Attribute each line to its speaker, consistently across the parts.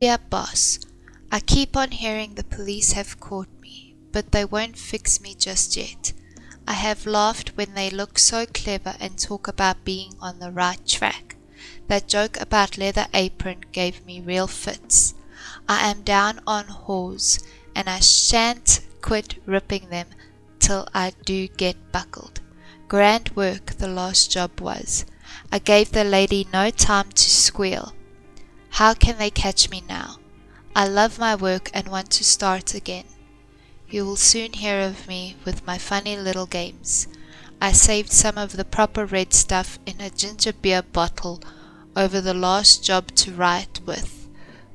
Speaker 1: Dear boss, I keep on hearing the police have caught me, but they won't fix me just yet. I have laughed when they look so clever and talk about being on the right track. That joke about leather apron gave me real fits. I am down on whores, and I shan't quit ripping them till I do get buckled. Grand work the last job was. I gave the lady no time to squeal. How can they catch me now? I love my work and want to start again. You will soon hear of me with my funny little games. I saved some of the proper red stuff in a ginger beer bottle over the last job to write with,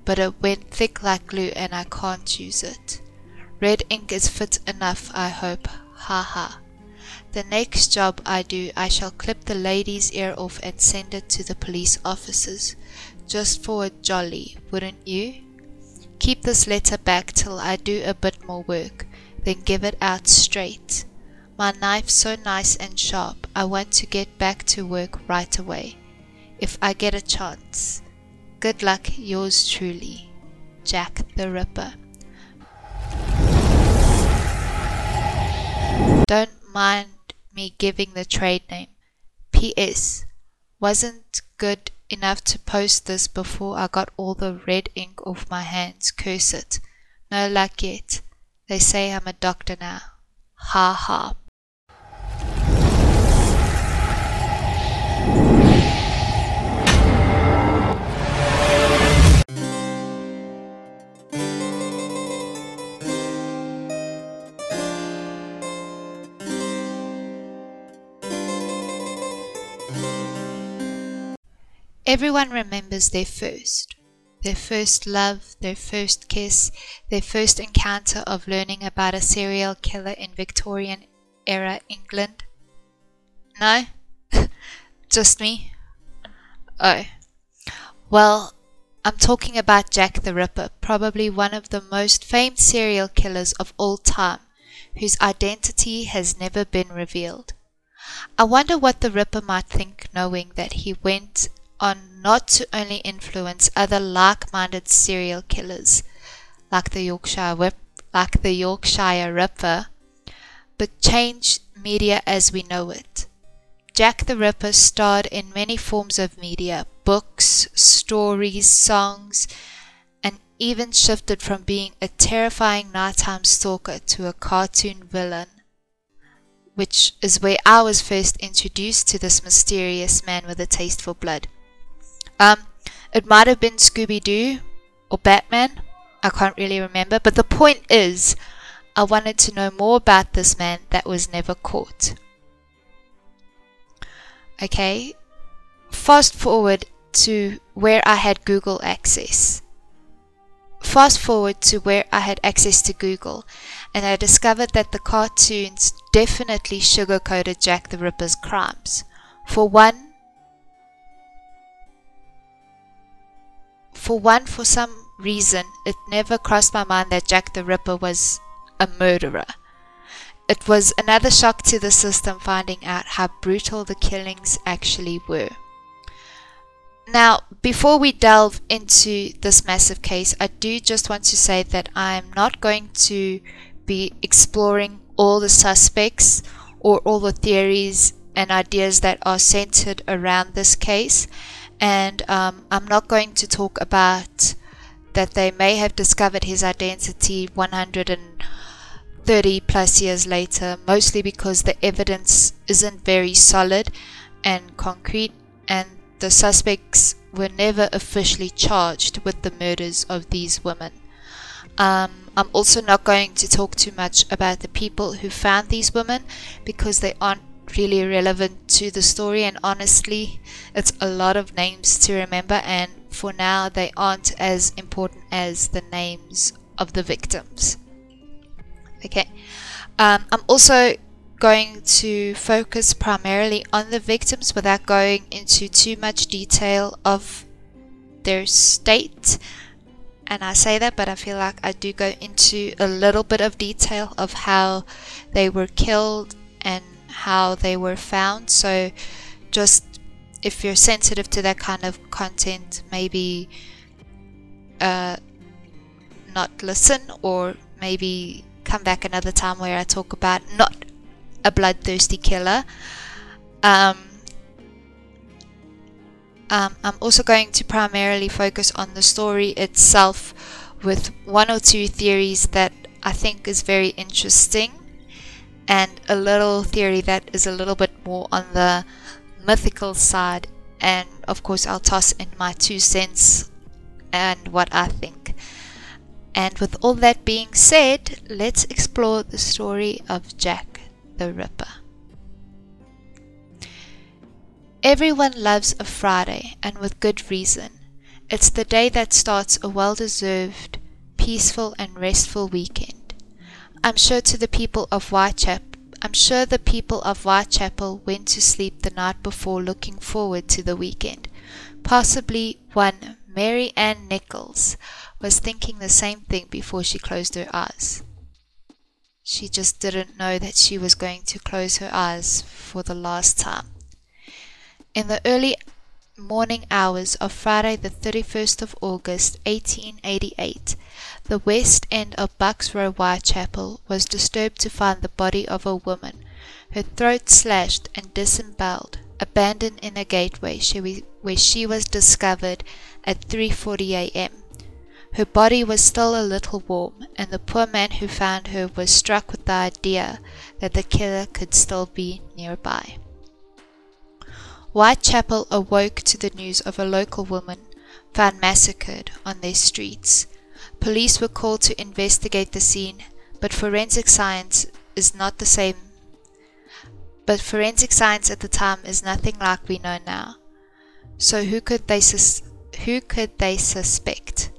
Speaker 1: but it went thick like glue and I can't use it. Red ink is fit enough, I hope. Ha ha. The next job I do, I shall clip the lady's ear off and send it to the police officers, just for a jolly, wouldn't you? Keep this letter back till I do a bit more work, then give it out straight. My knife's so nice and sharp, I want to get back to work right away. If I get a chance. Good luck, yours truly, Jack the Ripper. Don't mind me giving the trade name. P.S. Wasn't good enough to post this before I got all the red ink off my hands, curse it. No luck yet. They say I'm a doctor now. Ha ha. Everyone remembers their first. Their first love, their first kiss, their first encounter of learning about a serial killer in Victorian era England. No? Just me? Oh. Well, I'm talking about Jack the Ripper, probably one of the most famed serial killers of all time, whose identity has never been revealed. I wonder what the Ripper might think knowing that he went on not to only influence other like-minded serial killers like the Yorkshire Whip, like the Yorkshire Ripper, but change media as we know it. Jack the Ripper starred in many forms of media, books, stories, songs, and even shifted from being a terrifying nighttime stalker to a cartoon villain, which is where I was first introduced to this mysterious man with a taste for blood. Um, it might have been Scooby Doo or Batman. I can't really remember. But the point is, I wanted to know more about this man that was never caught. Okay, fast forward to where I had Google access. Fast forward to where I had access to Google, and I discovered that the cartoons definitely sugarcoated Jack the Ripper's crimes. For one, For one, for some reason, it never crossed my mind that Jack the Ripper was a murderer. It was another shock to the system finding out how brutal the killings actually were. Now, before we delve into this massive case, I do just want to say that I'm not going to be exploring all the suspects or all the theories and ideas that are centered around this case and um, I'm not going to talk about that they may have discovered his identity 130 plus years later, mostly because the evidence isn't very solid and concrete, and the suspects were never officially charged with the murders of these women. Um, I'm also not going to talk too much about the people who found these women because they aren't really relevant to the story and honestly it's a lot of names to remember and for now they aren't as important as the names of the victims. Okay. Um, I'm also going to focus primarily on the victims without going into too much detail of their state. And I say that but I feel like I do go into a little bit of detail of how they were killed and how they were found. So just if you're sensitive to that kind of content, maybe uh, not listen or maybe come back another time where I talk about not a bloodthirsty killer. Um, um, I'm also going to primarily focus on the story itself with one or two theories that I think is very interesting and a little theory that is a little bit more on the mythical side and of course I'll toss in my two cents and what I think. And with all that being said, let's explore the story of Jack the Ripper. Everyone loves a Friday, and with good reason. It's the day that starts a well deserved, peaceful, and restful weekend. I'm sure to the people of Whitechapel, I'm sure the people of Whitechapel went to sleep the night before looking forward to the weekend. Possibly one Mary Ann Nichols was thinking the same thing before she closed her eyes. She just didn't know that she was going to close her eyes for the last time. In the early morning hours of Friday the 31st of August 1888, the west end of Bucks Row Whitechapel was disturbed to find the body of a woman, her throat slashed and disemboweled, abandoned in a gateway where she was discovered at 3.40 a.m. Her body was still a little warm, and the poor man who found her was struck with the idea that the killer could still be nearby. Whitechapel awoke to the news of a local woman found massacred on their streets. Police were called to investigate the scene, but forensic science is not the same. But forensic science at the time is nothing like we know now. So who could they sus- who could they suspect?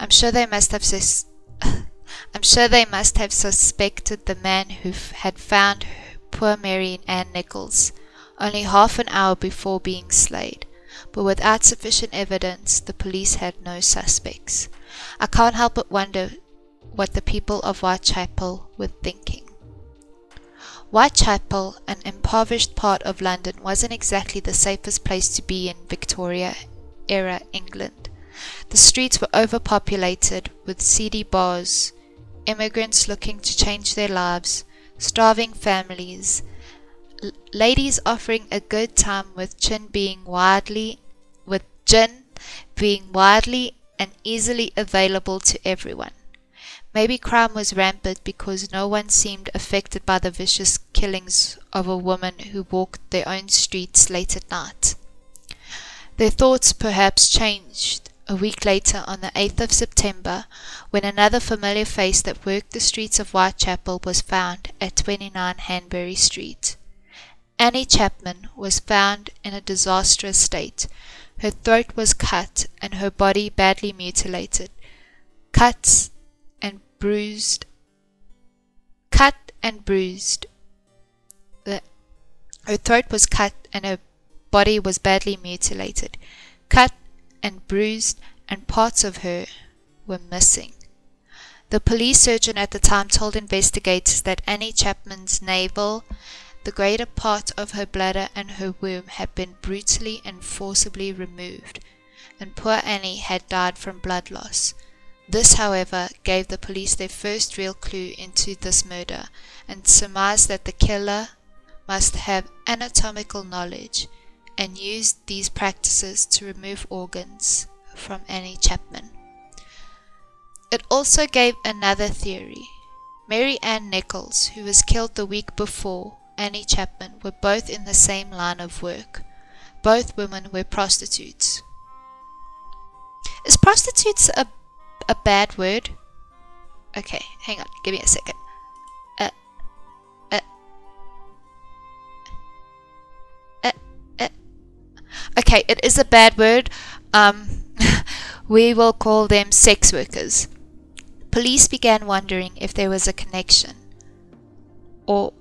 Speaker 1: I'm sure they must have sus- I'm sure they must have suspected the man who had found poor Mary Ann Nichols only half an hour before being slayed, but without sufficient evidence the police had no suspects. I can't help but wonder what the people of Whitechapel were thinking. Whitechapel, an impoverished part of London, wasn't exactly the safest place to be in Victoria era England. The streets were overpopulated with seedy bars, immigrants looking to change their lives, starving families, ladies offering a good time with gin being widely with gin being widely and easily available to everyone. Maybe crime was rampant because no one seemed affected by the vicious killings of a woman who walked their own streets late at night. Their thoughts perhaps changed a week later on the 8th of September when another familiar face that worked the streets of Whitechapel was found at 29 Hanbury Street. Annie Chapman was found in a disastrous state. Her throat was cut and her body badly mutilated. Cuts and bruised. Cut and bruised. Her throat was cut and her body was badly mutilated. Cut and bruised, and parts of her were missing. The police surgeon at the time told investigators that Annie Chapman's navel the greater part of her bladder and her womb had been brutally and forcibly removed, and poor Annie had died from blood loss. This, however, gave the police their first real clue into this murder, and surmised that the killer must have anatomical knowledge, and used these practices to remove organs from Annie Chapman. It also gave another theory. Mary Ann Nichols, who was killed the week before, Annie Chapman were both in the same line of work. Both women were prostitutes. Is prostitutes a, a bad word? Okay, hang on, give me a second. Uh, uh, uh, uh. Okay, it is a bad word. Um, we will call them sex workers. Police began wondering if there was a connection, or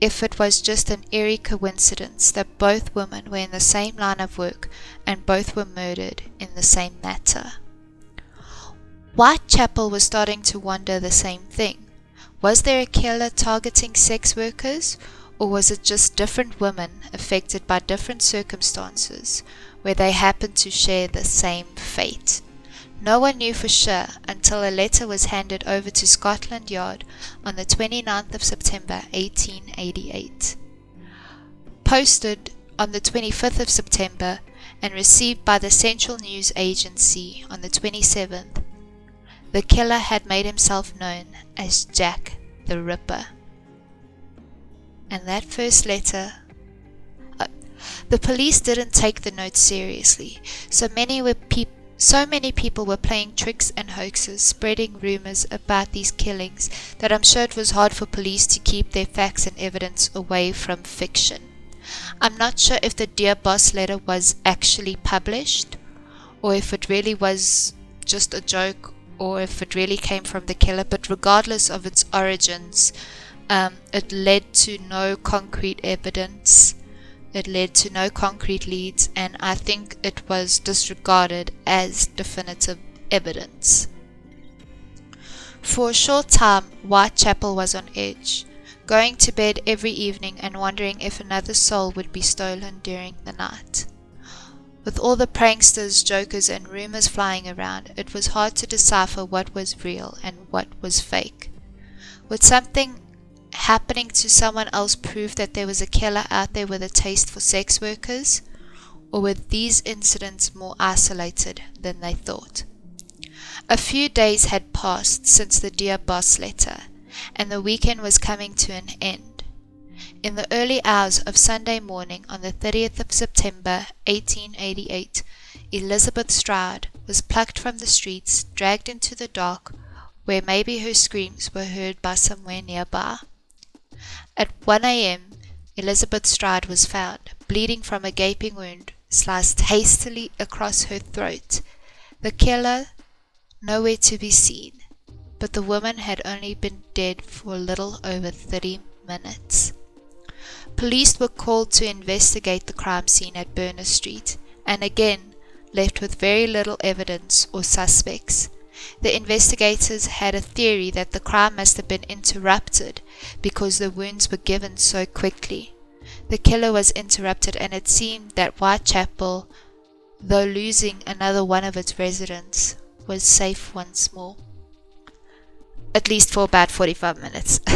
Speaker 1: if it was just an eerie coincidence that both women were in the same line of work and both were murdered in the same matter. Whitechapel was starting to wonder the same thing. Was there a killer targeting sex workers, or was it just different women affected by different circumstances where they happened to share the same fate? No one knew for sure until a letter was handed over to Scotland Yard on the 29th of September 1888. Posted on the 25th of September and received by the Central News Agency on the 27th, the killer had made himself known as Jack the Ripper. And that first letter uh, the police didn't take the note seriously, so many were peop- so many people were playing tricks and hoaxes, spreading rumors about these killings, that I'm sure it was hard for police to keep their facts and evidence away from fiction. I'm not sure if the Dear Boss letter was actually published, or if it really was just a joke, or if it really came from the killer, but regardless of its origins, um, it led to no concrete evidence it led to no concrete leads, and I think it was disregarded as definitive evidence. For a short time, Whitechapel was on edge, going to bed every evening and wondering if another soul would be stolen during the night. With all the pranksters, jokers, and rumors flying around, it was hard to decipher what was real and what was fake. With something happening to someone else prove that there was a killer out there with a taste for sex workers? Or were these incidents more isolated than they thought? A few days had passed since the Dear Boss letter, and the weekend was coming to an end. In the early hours of Sunday morning on the 30th of September 1888, Elizabeth Stride was plucked from the streets, dragged into the dark, where maybe her screams were heard by somewhere nearby. At 1 a.m., Elizabeth Stride was found, bleeding from a gaping wound sliced hastily across her throat. The killer nowhere to be seen, but the woman had only been dead for a little over 30 minutes. Police were called to investigate the crime scene at Berner Street, and again left with very little evidence or suspects. The investigators had a theory that the crime must have been interrupted because the wounds were given so quickly. The killer was interrupted, and it seemed that Whitechapel, though losing another one of its residents, was safe once more. At least for about 45 minutes.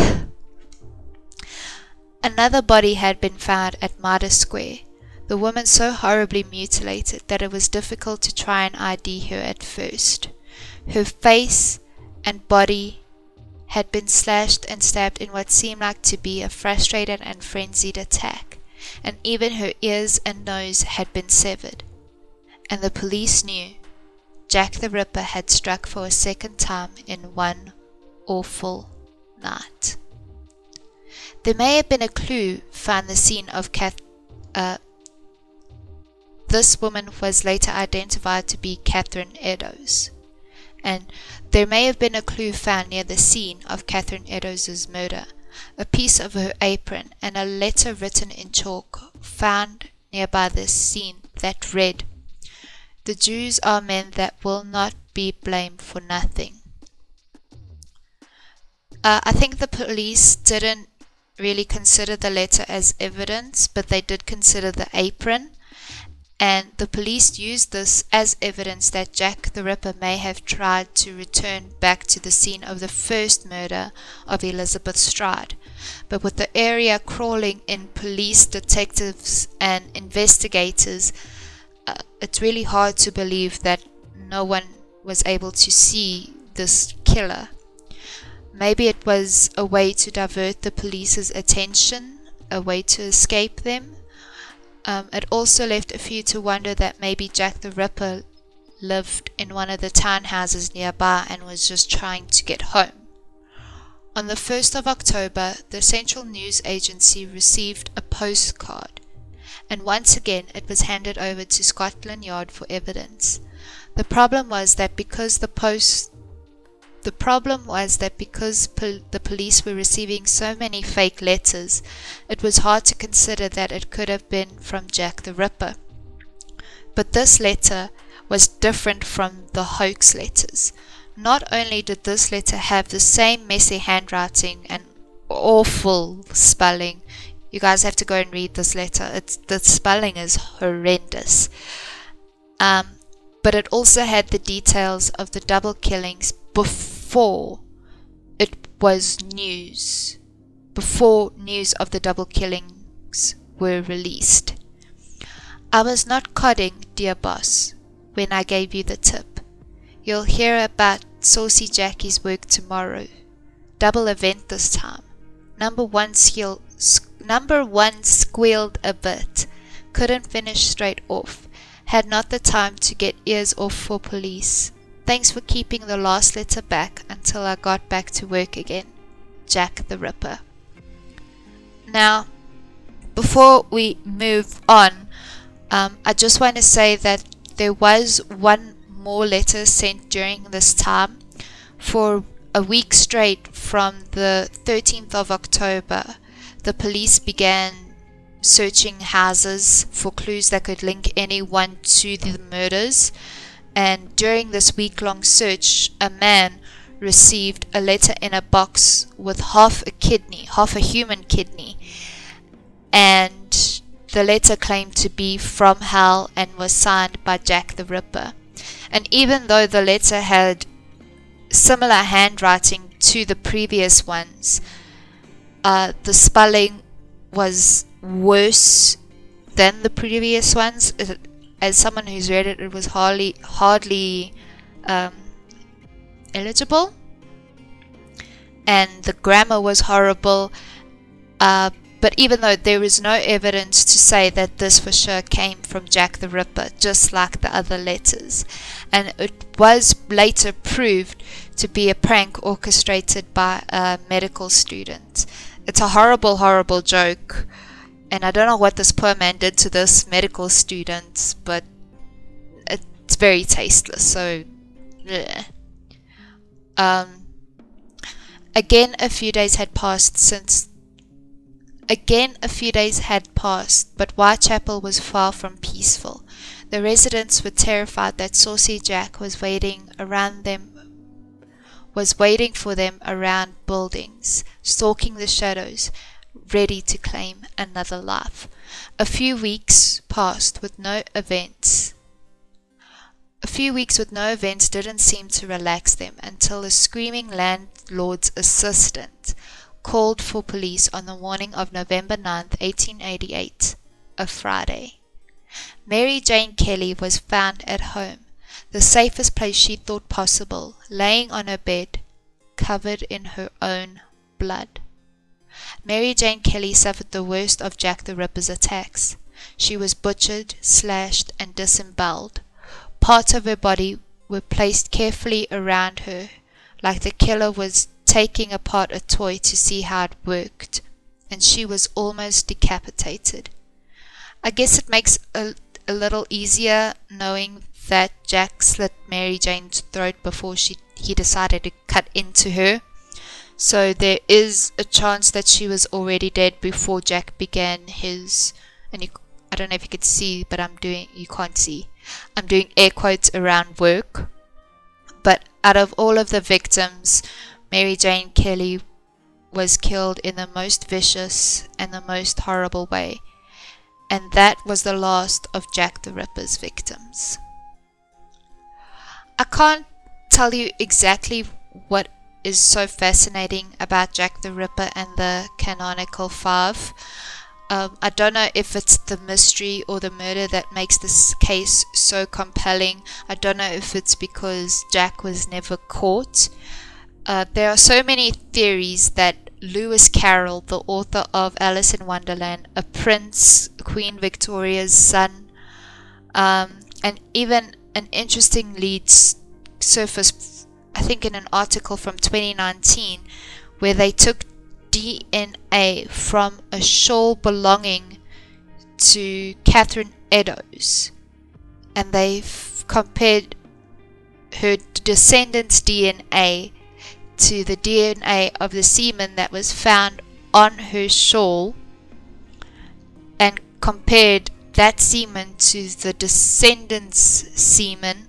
Speaker 1: Another body had been found at Mitre Square, the woman so horribly mutilated that it was difficult to try and ID her at first. Her face and body had been slashed and stabbed in what seemed like to be a frustrated and frenzied attack, and even her ears and nose had been severed. And the police knew Jack the Ripper had struck for a second time in one awful night. There may have been a clue found the scene of Kath. Uh, this woman was later identified to be Catherine Eddowes and there may have been a clue found near the scene of Catherine Eddowes's murder, a piece of her apron, and a letter written in chalk found nearby the scene that read, The Jews are men that will not be blamed for nothing. Uh, I think the police didn't really consider the letter as evidence, but they did consider the apron and the police used this as evidence that Jack the Ripper may have tried to return back to the scene of the first murder of Elizabeth Stride. But with the area crawling in police detectives and investigators, uh, it's really hard to believe that no one was able to see this killer. Maybe it was a way to divert the police's attention, a way to escape them um, it also left a few to wonder that maybe Jack the Ripper lived in one of the townhouses nearby and was just trying to get home. On the 1st of October, the Central News Agency received a postcard, and once again it was handed over to Scotland Yard for evidence. The problem was that because the post the problem was that because pol- the police were receiving so many fake letters, it was hard to consider that it could have been from Jack the Ripper. But this letter was different from the hoax letters. Not only did this letter have the same messy handwriting and awful spelling, you guys have to go and read this letter. It's the spelling is horrendous. Um, but it also had the details of the double killings before it was news, before news of the double killings were released. I was not codding, dear boss, when I gave you the tip. You'll hear about Saucy Jacky's work tomorrow. Double event this time. Number one skill, number one squealed a bit. Couldn't finish straight off. Had not the time to get ears off for police. Thanks for keeping the last letter back until I got back to work again. Jack the Ripper. Now, before we move on, um, I just want to say that there was one more letter sent during this time for a week straight from the 13th of October. The police began searching houses for clues that could link anyone to the murders. And during this week long search, a man received a letter in a box with half a kidney, half a human kidney. And the letter claimed to be from hell and was signed by Jack the Ripper. And even though the letter had similar handwriting to the previous ones, uh, the spelling was worse than the previous ones. As someone who's read it, it was hardly hardly um, eligible, and the grammar was horrible. Uh, but even though there is no evidence to say that this for sure came from Jack the Ripper, just like the other letters, and it was later proved to be a prank orchestrated by a medical student. It's a horrible, horrible joke and I don't know what this poor man did to this medical student, but it's very tasteless. So, bleh. um, again, a few days had passed since. Again, a few days had passed, but Whitechapel was far from peaceful. The residents were terrified that Saucy Jack was waiting around them was waiting for them around buildings, stalking the shadows, ready to claim another life. A few weeks passed with no events. A few weeks with no events didn't seem to relax them until a screaming landlord's assistant called for police on the morning of November 9th, 1888, a Friday. Mary Jane Kelly was found at home, the safest place she thought possible, laying on her bed, covered in her own blood. Mary Jane Kelly suffered the worst of Jack the Ripper's attacks. She was butchered, slashed, and disemboweled. Parts of her body were placed carefully around her, like the killer was taking apart a toy to see how it worked, and she was almost decapitated. I guess it makes a, a little easier knowing that Jack slit Mary Jane's throat before she he decided to cut into her. So there is a chance that she was already dead before Jack began his. And you, I don't know if you could see, but I'm doing. You can't see. I'm doing air quotes around work. But out of all of the victims, Mary Jane Kelly was killed in the most vicious and the most horrible way. And that was the last of Jack the Ripper's victims. I can't tell you exactly what is so fascinating about Jack the Ripper and the canonical five. Um, I don't know if it's the mystery or the murder that makes this case so compelling. I don't know if it's because Jack was never caught. Uh, there are so many theories that Lewis Carroll, the author of Alice in Wonderland, a prince, Queen Victoria's son, um, and even an interesting lead surfaced I think in an article from 2019 where they took DNA from a shawl belonging to Catherine Eddowes and they compared her descendants' DNA to the DNA of the semen that was found on her shawl and compared that semen to the descendants' semen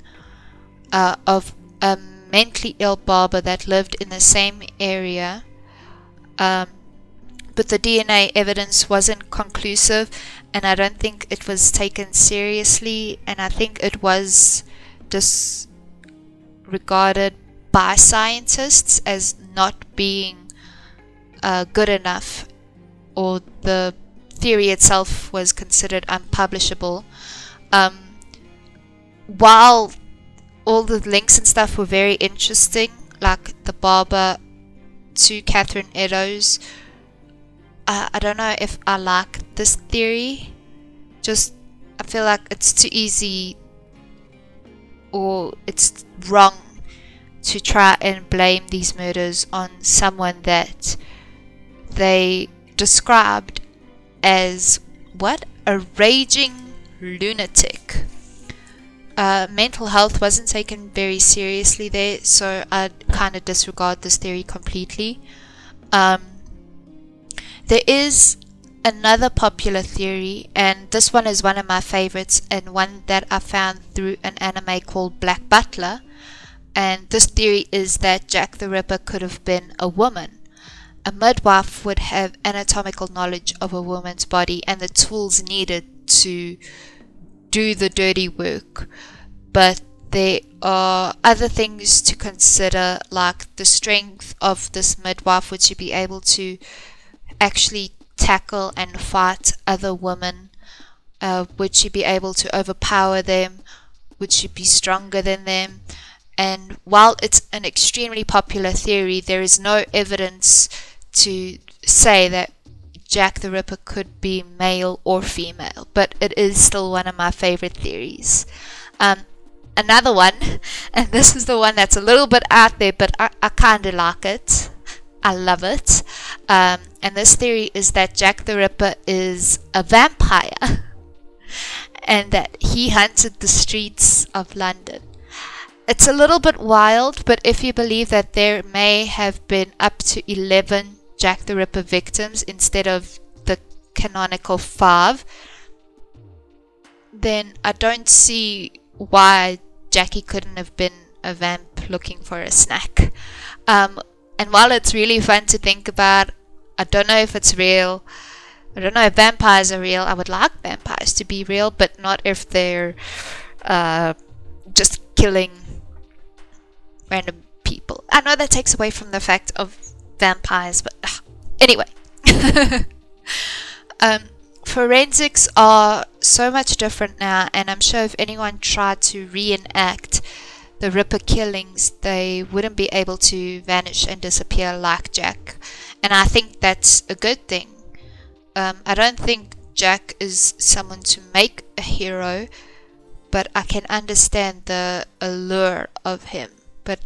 Speaker 1: uh, of a mentally ill barber that lived in the same area. Um, but the DNA evidence wasn't conclusive, and I don't think it was taken seriously. And I think it was disregarded by scientists as not being uh, good enough, or the theory itself was considered unpublishable. Um, while all the links and stuff were very interesting, like the Barber to Catherine Eddowes, uh, I don't know if I like this theory. Just, I feel like it's too easy or it's wrong to try and blame these murders on someone that they described as what? A raging lunatic. Uh, mental health wasn't taken very seriously there, so I'd kind of disregard this theory completely. Um, there is another popular theory, and this one is one of my favorites, and one that I found through an anime called Black Butler. And this theory is that Jack the Ripper could have been a woman. A midwife would have anatomical knowledge of a woman's body and the tools needed to do the dirty work. But there are other things to consider, like the strength of this midwife. Would she be able to actually tackle and fight other women? Uh, would she be able to overpower them? Would she be stronger than them? And while it's an extremely popular theory, there is no evidence to say that Jack the Ripper could be male or female, but it is still one of my favorite theories. Um, another one, and this is the one that's a little bit out there, but I, I kind of like it. I love it. Um, and this theory is that Jack the Ripper is a vampire and that he hunted the streets of London. It's a little bit wild, but if you believe that there may have been up to 11 Jack the Ripper victims instead of the canonical five, then I don't see why Jackie couldn't have been a vamp looking for a snack. Um, and while it's really fun to think about, I don't know if it's real. I don't know if vampires are real. I would like vampires to be real, but not if they're uh, just killing random people. I know that takes away from the fact of vampires. Anyway. um, forensics are so much different now, and I'm sure if anyone tried to reenact the Ripper killings, they wouldn't be able to vanish and disappear like Jack. And I think that's a good thing. Um, I don't think Jack is someone to make a hero, but I can understand the allure of him. But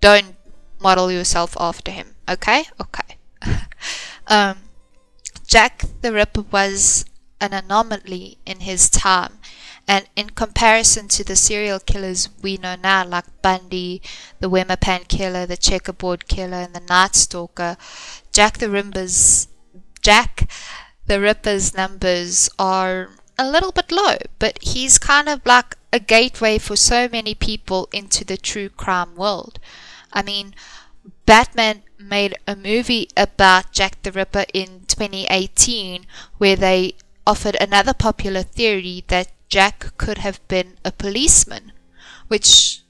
Speaker 1: don't model yourself after him, okay? Okay. um, Jack the Ripper was an anomaly in his time and in comparison to the serial killers we know now, like Bundy, the Wemapan killer, the checkerboard killer, and the Night Stalker, Jack the Ripper's Jack the Ripper's numbers are a little bit low, but he's kind of like a gateway for so many people into the true crime world. I mean, Batman made a movie about Jack the Ripper in 2018 where they offered another popular theory that Jack could have been a policeman, which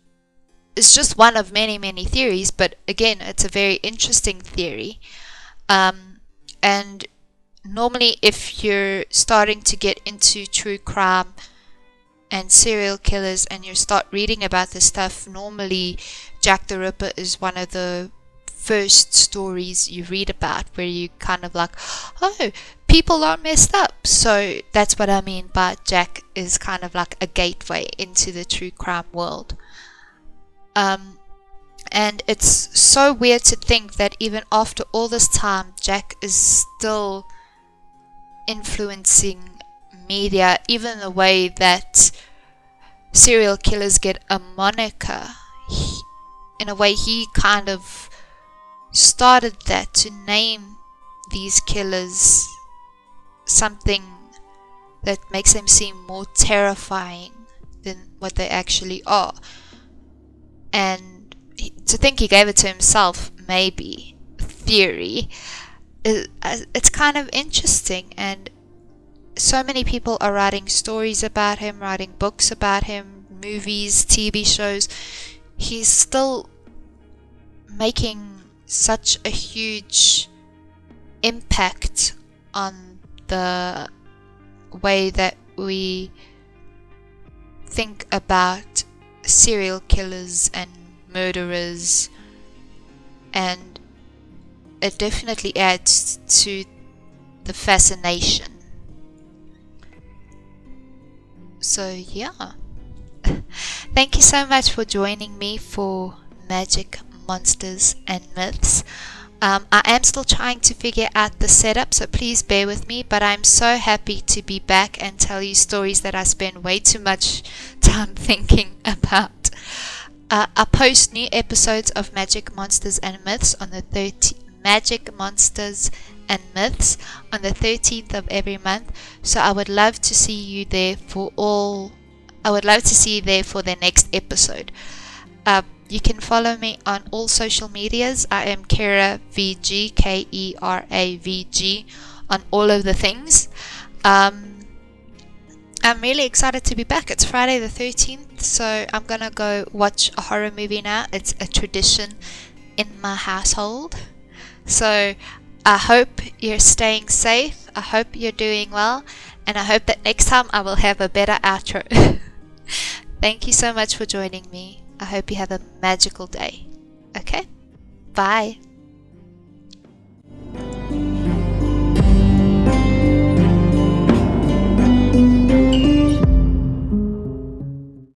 Speaker 1: is just one of many, many theories, but again, it's a very interesting theory. Um, and normally, if you're starting to get into true crime and serial killers and you start reading about this stuff, normally Jack the Ripper is one of the first stories you read about where you kind of like, oh, people aren't messed up. So that's what I mean by Jack is kind of like a gateway into the true crime world. Um, and it's so weird to think that even after all this time, Jack is still influencing media, even the way that serial killers get a moniker. He, in a way, he kind of started that to name these killers something that makes them seem more terrifying than what they actually are. And to think he gave it to himself, maybe, theory, uh, it's kind of interesting. And so many people are writing stories about him, writing books about him, movies, TV shows, he's still making such a huge impact on the way that we think about serial killers and murderers and it definitely adds to the fascination. So, yeah. Thank you so much for joining me for Magic, Monsters, and Myths. Um, I am still trying to figure out the setup, so please bear with me. But I'm so happy to be back and tell you stories that I spend way too much time thinking about. Uh, I post new episodes of Magic Monsters and Myths on the 30 Magic Monsters and Myths on the 13th of every month. So I would love to see you there for all. I would love to see you there for the next episode. Uh, you can follow me on all social medias. I am Kera VG, K E R A V G, on all of the things. Um, I'm really excited to be back. It's Friday the 13th, so I'm gonna go watch a horror movie now. It's a tradition in my household. So I hope you're staying safe. I hope you're doing well, and I hope that next time I will have a better outro. Thank you so much for joining me. I hope you have a magical day. Okay? Bye.